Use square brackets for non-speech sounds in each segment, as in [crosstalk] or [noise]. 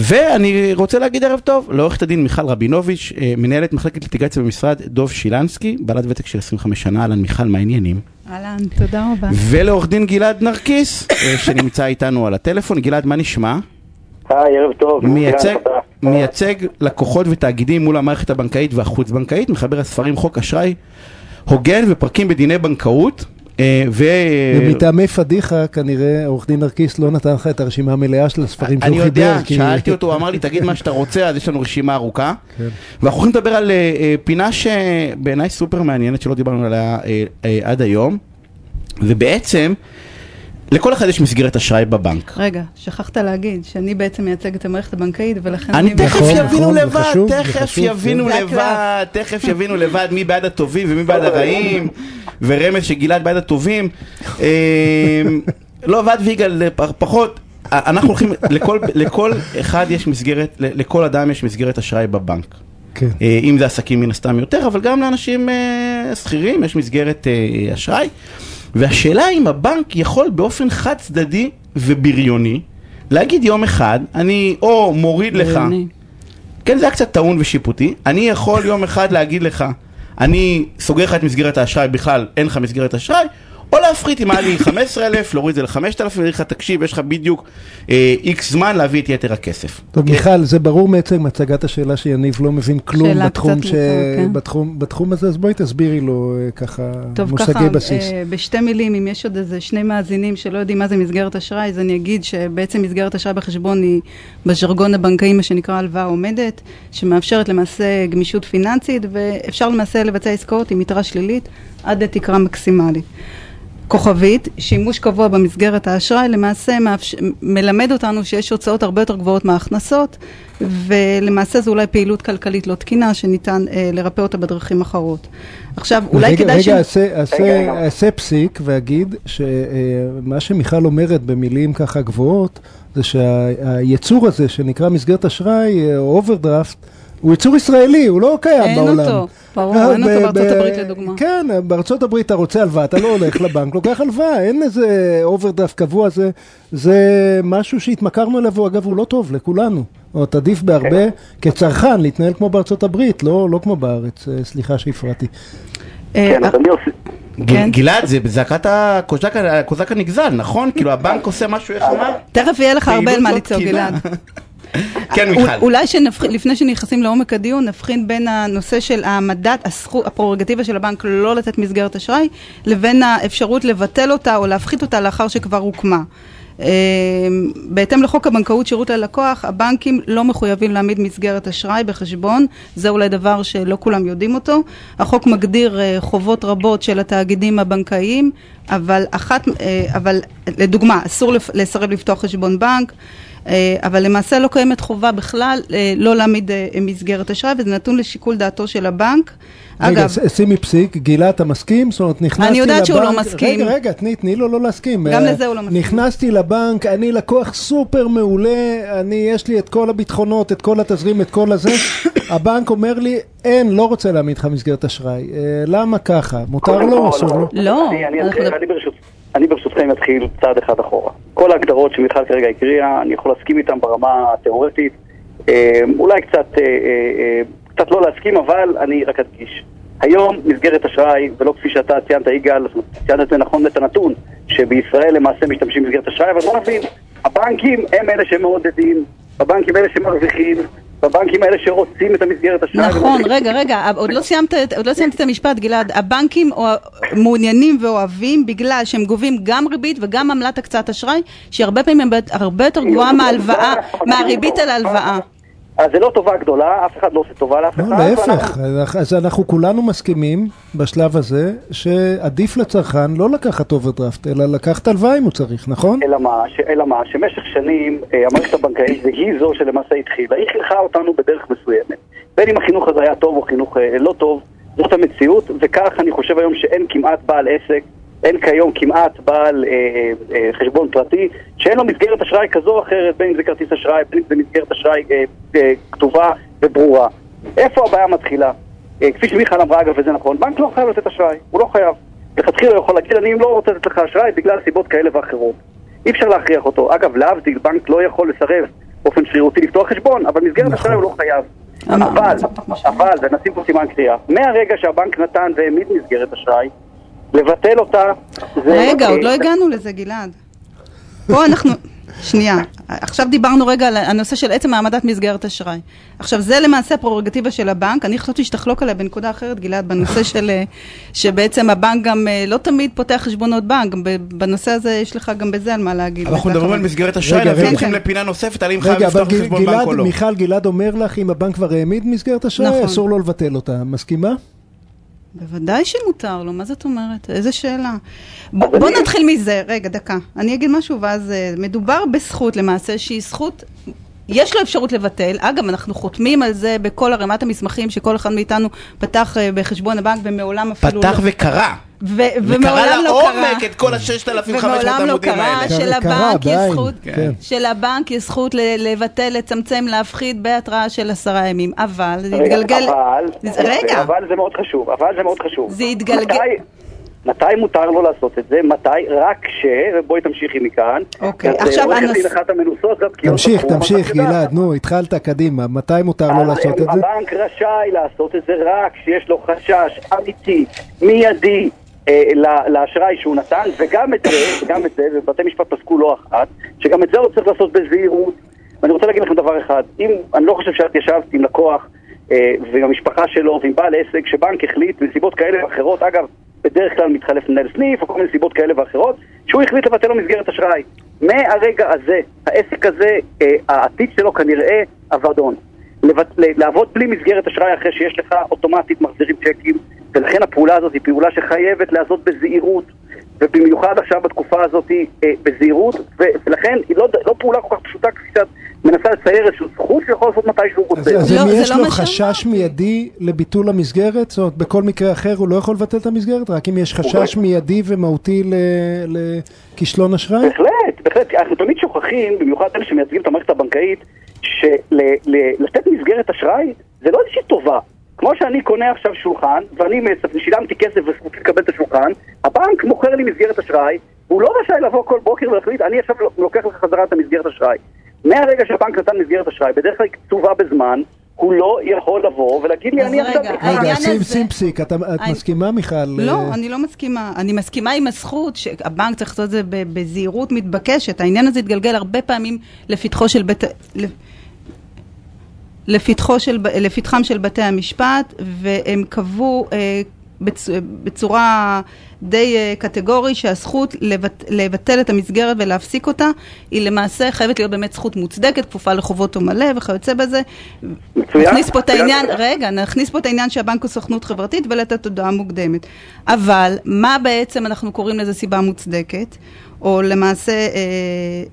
ואני רוצה להגיד ערב טוב לעורכת הדין מיכל רבינוביץ', אה, מנהלת מחלקת ליטיגציה במשרד דוב שילנסקי, בעלת ותק של 25 שנה, אהלן מיכל, מה העניינים? אהלן, תודה רבה. ולעורך דין גלעד נרקיס, אה, שנמצא איתנו על הטלפון. גלעד, מה נשמע? היי, ערב טוב. מייצג. מייצג לקוחות ותאגידים מול המערכת הבנקאית והחוץ-בנקאית, מחבר הספרים חוק אשראי הוגן ופרקים בדיני בנקאות. אה, ו... ומטעמי פדיחה, כנראה עורך דין נרקיס לא נתן לך את הרשימה המלאה של הספרים אני שהוא חיבר. יודע, כי- שאלתי אותו, הוא אמר לי, תגיד מה שאתה רוצה, אז יש לנו רשימה ארוכה. כן. ואנחנו הולכים לדבר על אה, אה, פינה שבעיניי סופר מעניינת, שלא דיברנו עליה עד היום. ובעצם, לכל אחד יש מסגרת אשראי בבנק. רגע, שכחת להגיד שאני בעצם מייצגת את המערכת הבנקאית ולכן אני תכף נכון, יבינו נכון, לבד, תכף יבינו לבד, תכף יבינו לבד מי בעד הטובים ומי בעד הרעים, ורמז שגלעד בעד הטובים. אה, לא, ועד ויגאל פחות. אנחנו הולכים, לכל- לכל אחד יש מסגרת, לכל אדם יש מסגרת אשראי בבנק. כן. אה, אם זה עסקים מן הסתם יותר, אבל גם לאנשים אה, שכירים יש מסגרת אה, אשראי. והשאלה אם הבנק יכול באופן חד צדדי ובריוני להגיד יום אחד, אני או מוריד לך. כן זה היה קצת טעון ושיפוטי, אני יכול יום אחד להגיד לך, אני סוגר לך את מסגרת האשראי, בכלל אין לך מסגרת אשראי, או להפחית אם היה לי 15,000, להוריד את זה ל-5,000, ולהגיד לך, תקשיב, יש לך בדיוק איקס זמן להביא את יתר הכסף. טוב, מיכל, זה ברור מעצם הצגת השאלה שיניב לא מבין כלום בתחום, ש... מוזרה, כן. בתחום, בתחום הזה, אז בואי תסבירי לו אה, ככה טוב, מושגי ככה, בסיס. אה, בשתי מילים, אם יש עוד איזה שני מאזינים שלא יודעים מה זה מסגרת אשראי, אז אני אגיד שבעצם מסגרת אשראי בחשבון היא בז'רגון הבנקאי, מה שנקרא הלוואה עומדת, שמאפשרת למעשה גמישות פיננסית, ואפשר למעשה לבצע עסקאות עם יתרה שלילית עד לתקרה מקסימלית. כוכבית, שימוש קבוע במסגרת האשראי, למעשה מאפש... מלמד אותנו שיש הוצאות הרבה יותר גבוהות מההכנסות, ולמעשה זו אולי פעילות כלכלית לא תקינה שניתן אה, לרפא אותה בדרכים אחרות. עכשיו, אולי רגע, כדאי רגע, ש... אעשה, רגע. אעשה פסיק ואגיד שמה שמיכל אומרת במילים ככה גבוהות, זה שהיצור הזה שנקרא מסגרת אשראי אה, או אוברדרפט, הוא יצור ישראלי, הוא לא קיים אין בעולם. אותו, ברור, אה, אין אותו בארצות הברית לדוגמה. כן, בארצות הברית אתה רוצה הלוואה, אתה לא הולך לבנק, לוקח הלוואה, אין איזה אוברדרפט קבוע, זה, זה משהו שהתמכרנו אליו, ואגב הוא לא טוב לכולנו. או עדיף בהרבה כצרכן להתנהל כמו בארצות הברית, לא, לא כמו בארץ, אה, סליחה שהפרעתי. אה, כן, אז אני עושה... ג- כן. גלעד, זה בזעקת הקוזק הנגזל, נכון? כאילו הבנק עושה משהו, איך אמר? תכף יהיה לך הרבה על מה לא לצעוק. גלעד. [laughs] כן, מיכל. אולי שנבח- לפני שנכנסים לעומק הדיון, נבחין בין הנושא של העמדת הזכות, הפררוגטיבה של הבנק לא לתת מסגרת אשראי, לבין האפשרות לבטל אותה או להפחית אותה לאחר שכבר הוקמה. אה, בהתאם לחוק הבנקאות שירות ללקוח, הבנקים לא מחויבים להעמיד מסגרת אשראי בחשבון, זה אולי דבר שלא כולם יודעים אותו. החוק מגדיר אה, חובות רבות של התאגידים הבנקאיים, אבל אחת, אה, אבל לדוגמה, אסור לסרב לפתוח חשבון בנק, אה, אבל למעשה לא קיימת חובה בכלל לא להעמיד מסגרת אשראי, וזה נתון לשיקול דעתו של הבנק. רגע, אגב, שימי פסיק, גילה, אתה מסכים? זאת אומרת, נכנסתי לבנק... אני יודעת שהוא לא מסכים. רגע, רגע, תני, תני לו לא להסכים. גם לזה הוא לא מסכים. נכנסתי לבנק, אני לקוח סופר מעולה, אני, יש לי את כל הביטחונות, את כל התזרים, את כל הזה. [coughs] הבנק אומר לי, אין, לא רוצה להעמיד לך מסגרת אשראי. אה, למה ככה? מותר לו, כל, אסור לו? לא, אני- אני אנחנו אני ברשות- אני ברשותכם אתחיל צעד אחד אחורה. כל ההגדרות שמיכל כרגע הקריאה, אני יכול להסכים איתן ברמה התיאורטית. אה, אולי קצת, אה, אה, אה, קצת לא להסכים, אבל אני רק אדגיש. היום מסגרת אשראי, ולא כפי שאתה ציינת יגאל, ציינת את זה נכון את הנתון, שבישראל למעשה משתמשים במסגרת אשראי, אבל בוא נבין, הבנקים הם אלה שמעודדים, הבנקים אלה שמרוויחים, בבנקים האלה שרוצים את המסגרת אשראי. נכון. רגע, רגע, עוד לא סיימת, לא סיימת את המשפט, גלעד. הבנקים מעוניינים ואוהבים בגלל שהם גובים גם ריבית וגם עמלת הקצאת אשראי, שהיא הרבה פעמים הרבה- הרבה יותר גבוהה מההלוואה, מהריבית על ההלוואה. אז זה לא טובה גדולה, אף אחד לא עושה טובה לאף לא, אחד. להפך. אז אנחנו כולנו מסכימים בשלב הזה, שעדיף לצרכן לא לקחת אוברדרפט, אלא לקחת הלוואה אם הוא צריך, נכון? אלא מה, ש, אלא מה, שמשך שנים אה, המערכת הבנקאית, והיא זו שלמעשה התחילה, היא חינכה אותנו בדרך מסוימת. בין אם החינוך הזה היה טוב או חינוך אה, לא טוב, זאת המציאות, וכך אני חושב היום שאין כמעט בעל עסק, אין כיום כמעט בעל אה, אה, חשבון פרטי, שאין לו מסגרת אשראי כזו או אחרת, בין אם זה כרטיס אשראי, בין אם זה מסגרת אשראי אה, אה, כתובה וברורה. איפה הבעיה מתחילה? אה, כפי שמיכל אמרה אגב, וזה נכון, בנק לא חייב לתת אשראי, הוא לא חייב. לכתחילה הוא יכול להגיד, אני לא רוצה לתת לך אשראי בגלל סיבות כאלה ואחרות. אי אפשר להכריח אותו. אגב, להבדיל, בנק לא יכול לסרב באופן שרירותי לפתוח חשבון, אבל מסגרת נכון. אשראי הוא לא חייב. אמ- אבל, אבל, ונשים פה סימן קריאה, מהרגע שהבנק נתן והעמיד מסגרת אשראי, לבטל אותה, זה... רגע, עוד לא הגענו לזה, גלעד. פה אנחנו... שנייה, עכשיו דיברנו רגע על הנושא של עצם העמדת מסגרת אשראי. עכשיו, זה למעשה פררוגטיבה של הבנק. אני חשבתי שתחלוק עליי בנקודה אחרת, גלעד, בנושא [laughs] של... אה, שבעצם הבנק גם אה, לא תמיד פותח חשבונות בנק. בנושא הזה יש לך גם בזה על מה להגיד. אבל אנחנו. מדברים על מסגרת אשראי, אנחנו. הולכים. לפינה נוספת, על אם חייב לפתוח חשבון בנק או לא. מיכל גלעד אומר לך, אם הבנק כבר העמיד מסגרת אשראי, נכון. אסור לו לבטל אותה. מסכימה? בוודאי שמותר לו, מה זאת אומרת? איזה שאלה. ב- בוא אני- נתחיל מזה, רגע, דקה. אני אגיד משהו ואז... אה, מדובר בזכות למעשה, שהיא זכות... יש לו אפשרות לבטל, אגב, אנחנו חותמים על זה בכל ערימת המסמכים שכל אחד מאיתנו פתח אה, בחשבון הבנק ומעולם אפילו פתח לא... וקרא. ו- וקרא ומעולם לא קרה. לעומק את כל ה-6,500 ומעולם לא עמודים קרה האלה. קרה, שלבנק יש זכות, כן. שלבנק יש זכות לבטל, לצמצם, להפחית בהתראה של עשרה ימים, אבל זה יתגלגל... רגע, אבל זה מאוד חשוב, אבל זה מאוד חשוב. זה יתגלגל- מתי, מתי מותר לו לעשות את זה? מתי? רק כש... ובואי תמשיכי מכאן. אוקיי, אז, אה, עכשיו עורכת הנוס- דין אחת המנוסות, תמשיך, תמשיך, גלעד, נו, התחלת, קדימה. מתי מותר לו אז לעשות את זה? הבנק רשאי לעשות את זה רק כשיש לו חשש אמיתי, מיידי, אה, לאשראי שהוא נתן, וגם את זה, וגם את זה, ובתי משפט פסקו לא אחת, שגם את זה הוא צריך לעשות בזהירות. ואני רוצה להגיד לכם דבר אחד, אם, אני לא חושב שאת ישבת עם לקוח אה, ועם המשפחה שלו ועם בעל עסק, שבנק החליט בנסיבות כאלה ואחרות, אגב, בדרך כלל מתחלף מנהל סניף או כל מיני סיבות כאלה ואחרות, שהוא החליט לבטל לו מסגרת אשראי. מהרגע הזה, העסק הזה, אה, העתיד שלו כנראה אבדון. לעבוד בלי מסגרת אשראי אחרי שיש לך אוטומטית מחזירים צ'קים ולכן הפעולה הזאת היא פעולה שחייבת להיעשות בזהירות ובמיוחד עכשיו בתקופה הזאת אה, בזהירות ו- ולכן היא לא, לא פעולה כל כך פשוטה כפי שאת מנסה לצייר איזושהי זכות שהוא יכול לעשות מתי שהוא אז רוצה. אז לא, אם יש לא לו חשש שאמרתי. מיידי לביטול המסגרת, זאת אומרת, בכל מקרה אחר הוא לא יכול לבטל את המסגרת? רק אם יש חשש מיידי ומהותי ל- לכישלון אשראי? בהחלט, בהחלט. אנחנו תמיד שוכחים, במיוחד אלה שמייצגים את המערכת הבנקאית, שלתת מסגרת אשראי זה לא איזושהי טובה. כמו שאני קונה עכשיו שולחן, ואני שילמתי כסף וזכותי לקבל את השולחן, הבנק מוכר לי מסגרת אשראי, הוא לא רשאי לבוא כל בוקר ולהחליט, אני עכשיו לוקח לך חזרה את המסגרת אשראי. מהרגע שהבנק נתן מסגרת אשראי, בדרך כלל היא קצובה בזמן, הוא לא יכול לבוא ולהגיד לי, אז אני עכשיו... רגע, איתך." העניין רגע, שים שים פסיק, את מסכימה מיכל? לא, אה, אני לא מסכימה. אני מסכימה עם הזכות שהבנק צריך לעשות את זה בזהירות מתבקשת. העניין הזה התגלגל הרבה פעמים לפתחו של בית... של, לפתחם של בתי המשפט, והם קבעו אה, בצ, בצורה די אה, קטגורית שהזכות לבט, לבטל את המסגרת ולהפסיק אותה, היא למעשה חייבת להיות באמת זכות מוצדקת, כפופה לחובות מלא וכיוצא בזה. מצוין. נכניס פה את. העניין, רגע, נכניס פה את העניין שהבנק הוא סוכנות חברתית ולתת הודעה מוקדמת. אבל מה בעצם אנחנו קוראים לזה סיבה מוצדקת? או למעשה אה,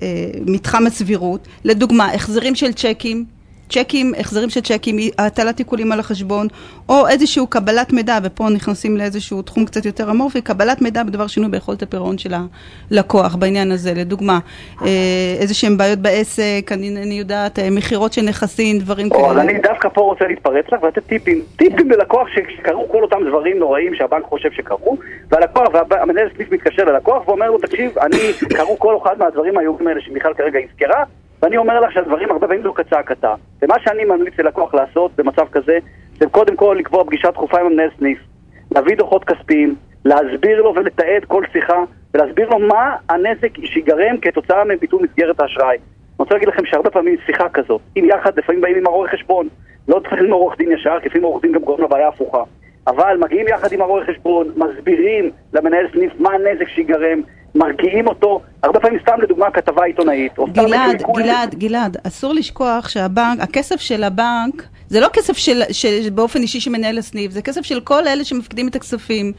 אה, מתחם הסבירות, לדוגמה, החזרים של צ'קים, צ'קים, החזרים של צ'קים, הטלת עיקולים על החשבון, או איזשהו קבלת מידע, ופה נכנסים לאיזשהו תחום קצת יותר אמורפי, קבלת מידע בדבר שינוי ביכולת הפירעון של הלקוח בעניין הזה, לדוגמה, אה, איזה שהם בעיות בעסק, אני, אני יודעת, אה, מכירות של נכסים, דברים אז כאלה. אני דווקא פה רוצה להתפרץ לך ולתת טיפים. טיפים ללקוח שקרו כל אותם דברים נוראים שהבנק חושב שקרו, והלקוח, והמנהל סניף מתקשר ללקוח ואומר לו, תקשיב, אני, קרו כל אחד מהדברים האיומים האלה שמיכל כרגע הזכרה, ואני אומר לך שהדברים הרבה פעמים לא כצעקתה. ומה שאני ממליץ ללקוח לעשות במצב כזה, זה קודם כל לקבוע פגישה דחופה עם המנהל סניף, להביא דוחות כספיים, להסביר לו ולתעד כל שיחה, ולהסביר לו מה הנזק שיגרם כתוצאה מביטול מסגרת האשראי. אני רוצה להגיד לכם שהרבה פעמים שיחה כזאת, אם יחד לפעמים באים עם הרואה חשבון, לא צריך עם עורך דין ישר, כי לפעמים עורך דין גם גורם לבעיה הפוכה. אבל מגיעים יחד עם הרואה חשבון, מסבירים למנהל סניף מה הנזק שיגרם, מרגיעים אותו, הרבה פעמים סתם לדוגמה כתבה עיתונאית, גלעד, גלעד, גלעד, אסור לשכוח שהבנק, הכסף של הבנק, זה לא כסף של, של, באופן אישי שמנהל הסניף, זה כסף של כל אלה שמפקידים את הכספים.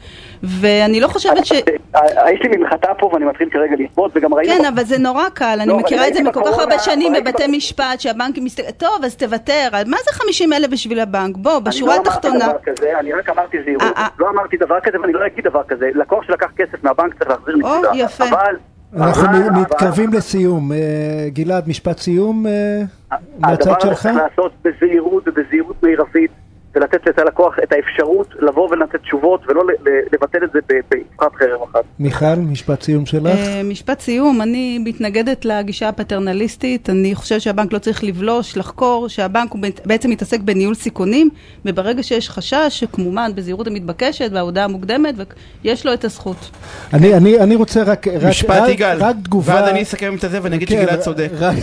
ואני לא חושבת ש... אה, יש לי ממחטה פה ואני מתחיל כרגע לצפות, וגם ראינו... כן, אבל זה נורא קל, אני לא, מכירה את זה ראיתי מכל כך הרבה שנים ראיתי בבתי משפט, שהבנקים מסתכלים, טוב, אז תוותר, מה זה 50 אלף בשביל הבנק? בוא, בשורה לא התחתונה... אמרתי דבר כזה, אני רק אמרתי זהירות, אה, אה. לא אמרתי דבר כזה ואני לא אגיד דבר כזה. לקוח שלקח כסף מהבנק צריך להחזיר נקודה. אבל... אנחנו אבל- מתקרבים לסיום. אה, גלעד, משפט סיום אה, מהצד הדבר הזה שלך? צריך לעשות בזהירות ובזהירות מרבית ולתת ללקוח את האפשרות לבוא ולתת תשובות ולא לבטל את זה באבחת חרב אחת. מיכל, משפט סיום שלך? אה, משפט סיום, אני מתנגדת לגישה הפטרנליסטית, אני חושבת שהבנק לא צריך לבלוש, לחקור, שהבנק הוא בעצם מתעסק בניהול סיכונים, וברגע שיש חשש שכמומן בזהירות המתבקשת וההודעה המוקדמת, יש לו את הזכות. אני, אני, אני רוצה רק, רק, משפט רק, יגאל, רק תגובה... ואז אני אסכם את זה ואני אגיד כן, שגלעד צודק. [laughs] רק,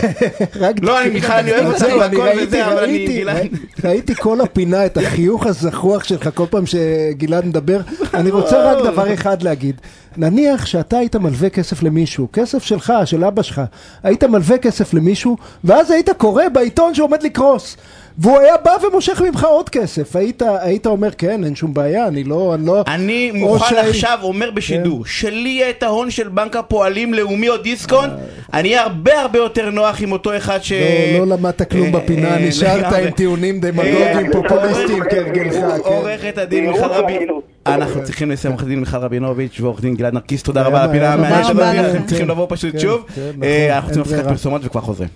רק, לא, אני מיכל, אני אוהב אותך והכל וזה, אבל אני גלעד. ראיתי כל הפינה, את [laughs] החיוך הזחוח שלך כל פעם שגלעד מדבר. אני רוצה רק דבר אחד להגיד. נניח שאתה היית מלווה כסף למישהו, כסף שלך, של אבא שלך, היית מלווה כסף למישהו, ואז היית קורא בעיתון שעומד לקרוס. והוא היה בא ומושך ממך עוד כסף, היית, היית אומר כן, אין שום בעיה, אני לא... אני, לא, אני מוכן שהי- עכשיו, אומר בשידור, שלי יהיה את ההון של בנק הפועלים לאומי או דיסקונט, אני אהיה הרבה הרבה יותר נוח עם אותו אחד ש... לא, לא למדת כלום אה, בפינה, אה, נשארת. עם טיעונים אה, דמגוגיים פופוליסטיים עורך- כהרגלך. כן. עורכת הדין מיכל רבין. אנחנו צריכים לסיים עורכת הדין מיכל רבינוביץ' ועורך דין גלעד נרקיס, תודה רבה על הפינה. המעניינת לכם. צריכים לבוא פשוט כן, שוב, כן, אה, אנחנו אין רוצים הפסקת ברירה. פרסומות וכבר חוזרים.